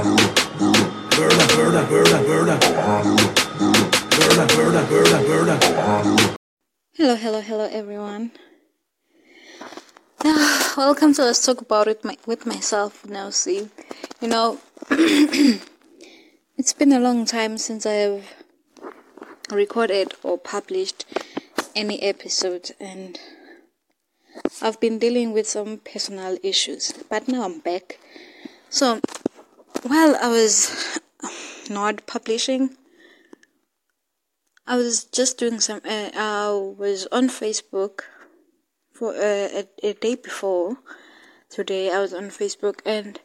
Hello, hello, hello, everyone. Ah, welcome to Let's Talk About It my, with myself now. See, you know, it's been a long time since I have recorded or published any episode, and I've been dealing with some personal issues, but now I'm back. So, while I was not publishing, I was just doing some. Uh, I was on Facebook for uh, a, a day before today. I was on Facebook and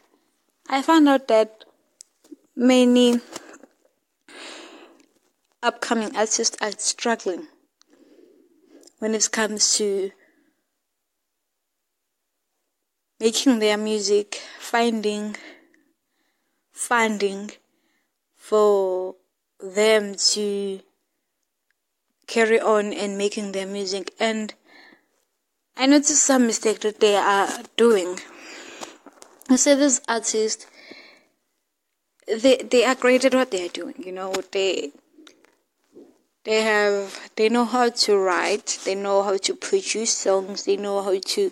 I found out that many upcoming artists are struggling when it comes to making their music, finding funding for them to carry on and making their music and I noticed some mistake that they are doing. I say this artist they they are great at what they are doing, you know, they they have they know how to write, they know how to produce songs, they know how to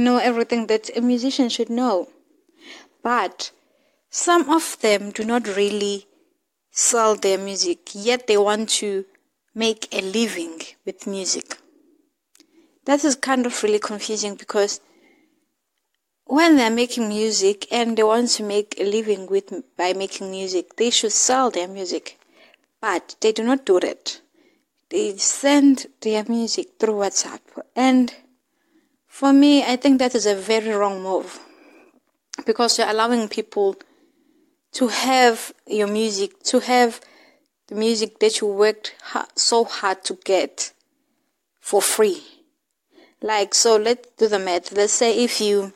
know everything that a musician should know. But some of them do not really sell their music, yet they want to make a living with music. That is kind of really confusing because when they're making music and they want to make a living with by making music, they should sell their music. But they do not do that. They send their music through WhatsApp. And for me, I think that is a very wrong move because you're allowing people to have your music, to have the music that you worked so hard to get for free. Like, so let's do the math. Let's say if you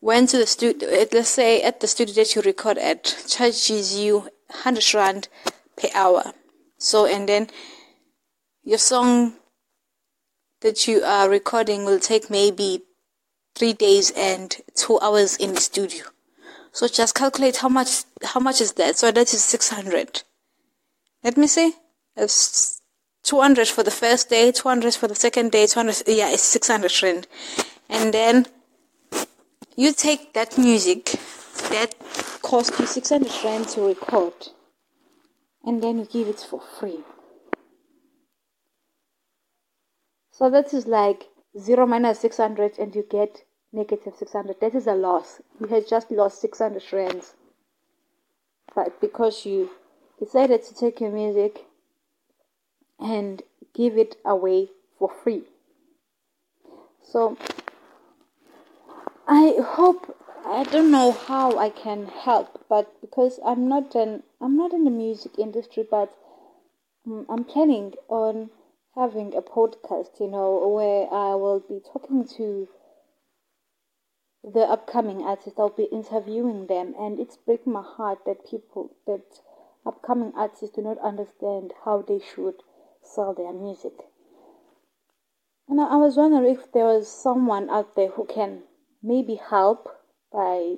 went to the studio, eh, let's say at the studio that you record at, charges you 100 rand per hour. So, and then your song that you are recording will take maybe three days and two hours in the studio. So just calculate how much how much is that. So that is 600. Let me see. It's 200 for the first day, 200 for the second day, 200 yeah, it's 600 rand. And then you take that music that cost you 600 rand to record and then you give it for free. So that is like 0 minus 600 and you get negative 600 that is a loss. You had just lost 600 rands. But because you decided to take your music and give it away for free. So i hope i don't know how i can help but because i'm not an i'm not in the music industry but um, i'm planning on having a podcast you know where i will be talking to the upcoming artists. I'll be interviewing them, and it's breaking my heart that people, that upcoming artists, do not understand how they should sell their music. And I was wondering if there was someone out there who can maybe help by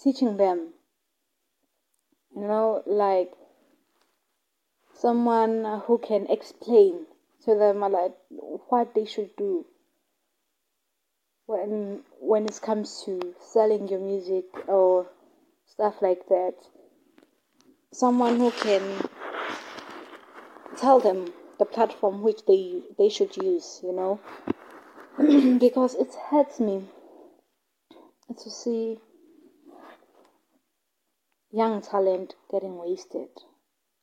teaching them. You know, like someone who can explain to them uh, like what they should do when when it comes to selling your music or stuff like that. Someone who can tell them the platform which they they should use you know? Because it hurts me to see young talent getting wasted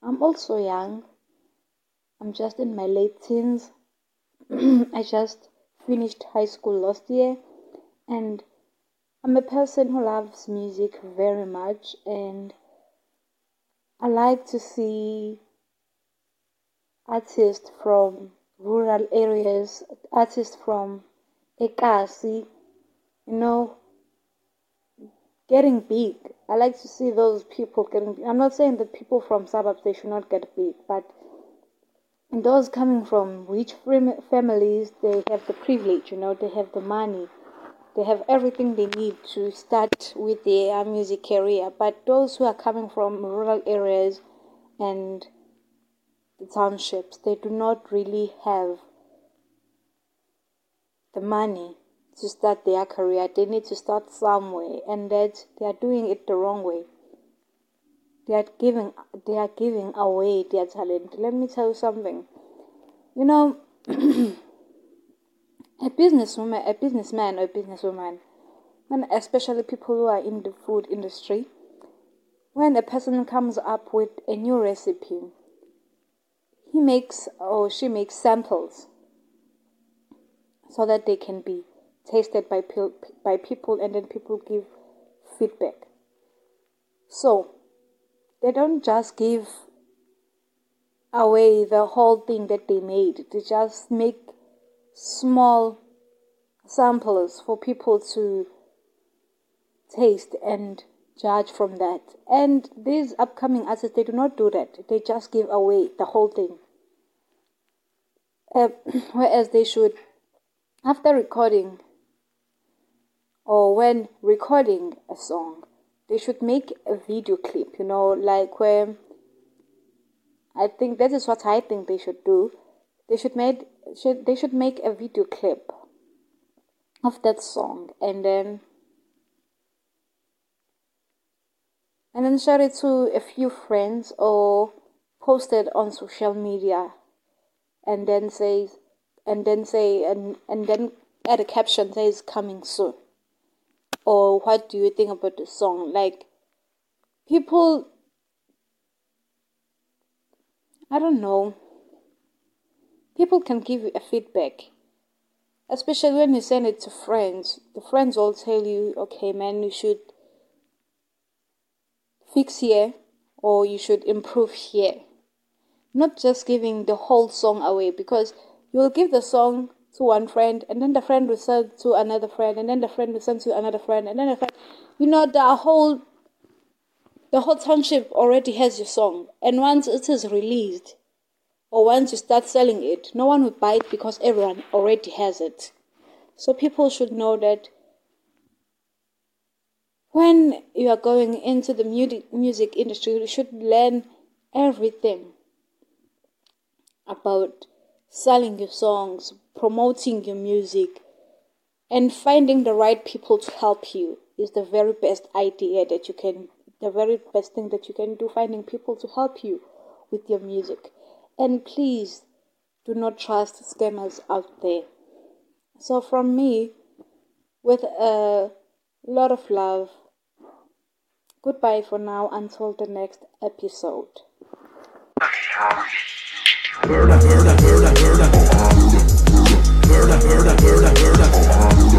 i'm also young i'm just in my late teens i just finished high school last year and I'm a person who loves music very much and I like to see artists from rural areas, artists from Ekasi, you know, getting big. I like to see those people getting. I'm not saying that people from suburbs they should not get big, but those coming from rich families, they have the privilege, you know, they have the money they have everything they need to start with their music career. But those who are coming from rural areas and the townships, they do not really have the money to start their career. They need to start somewhere, and that they are doing it the wrong way. They are giving they are giving away their talent. Let me tell you something. You know, a businesswoman, a businessman, or a businesswoman, and especially people who are in the food industry, when a person comes up with a new recipe, he makes or she makes samples so that they can be tasted by by people and then people give feedback. So they don't just give away the whole thing that they made. They just make small samples for people to taste and judge from that. And these upcoming artists, they do not do that. They just give away the whole thing. Uh, whereas they should, after recording when recording a song, they should make a video clip, you know, like where I think that is what I think they should do. They should make should they should make a video clip of that song and then and then share it to a few friends or post it on social media and then say and then say and and then add a caption says coming soon or what do you think about the song? Like people i don't know. People can give you a feedback especially when you send it to friends. The friends will tell you okay man you should fix here or you should improve here. Not just giving the whole song away because you will give the song to one friend and then the friend will send to another friend and then the friend will send to another friend and then the friend you know the whole the whole township already has your song and once it is released or once you start selling it, no one will buy it because everyone already has it. So people should know that when you are going into the music industry, you should learn everything about selling your songs, promoting your music, and finding the right people to help you is the very best idea that you can, the very best thing that you can do, finding people to help you with your music. And please do not trust scammers out there. So, from me, with a lot of love, goodbye for now until the next episode. Um, Verda, verda, verda, verda. Verda, verda, verda, verda.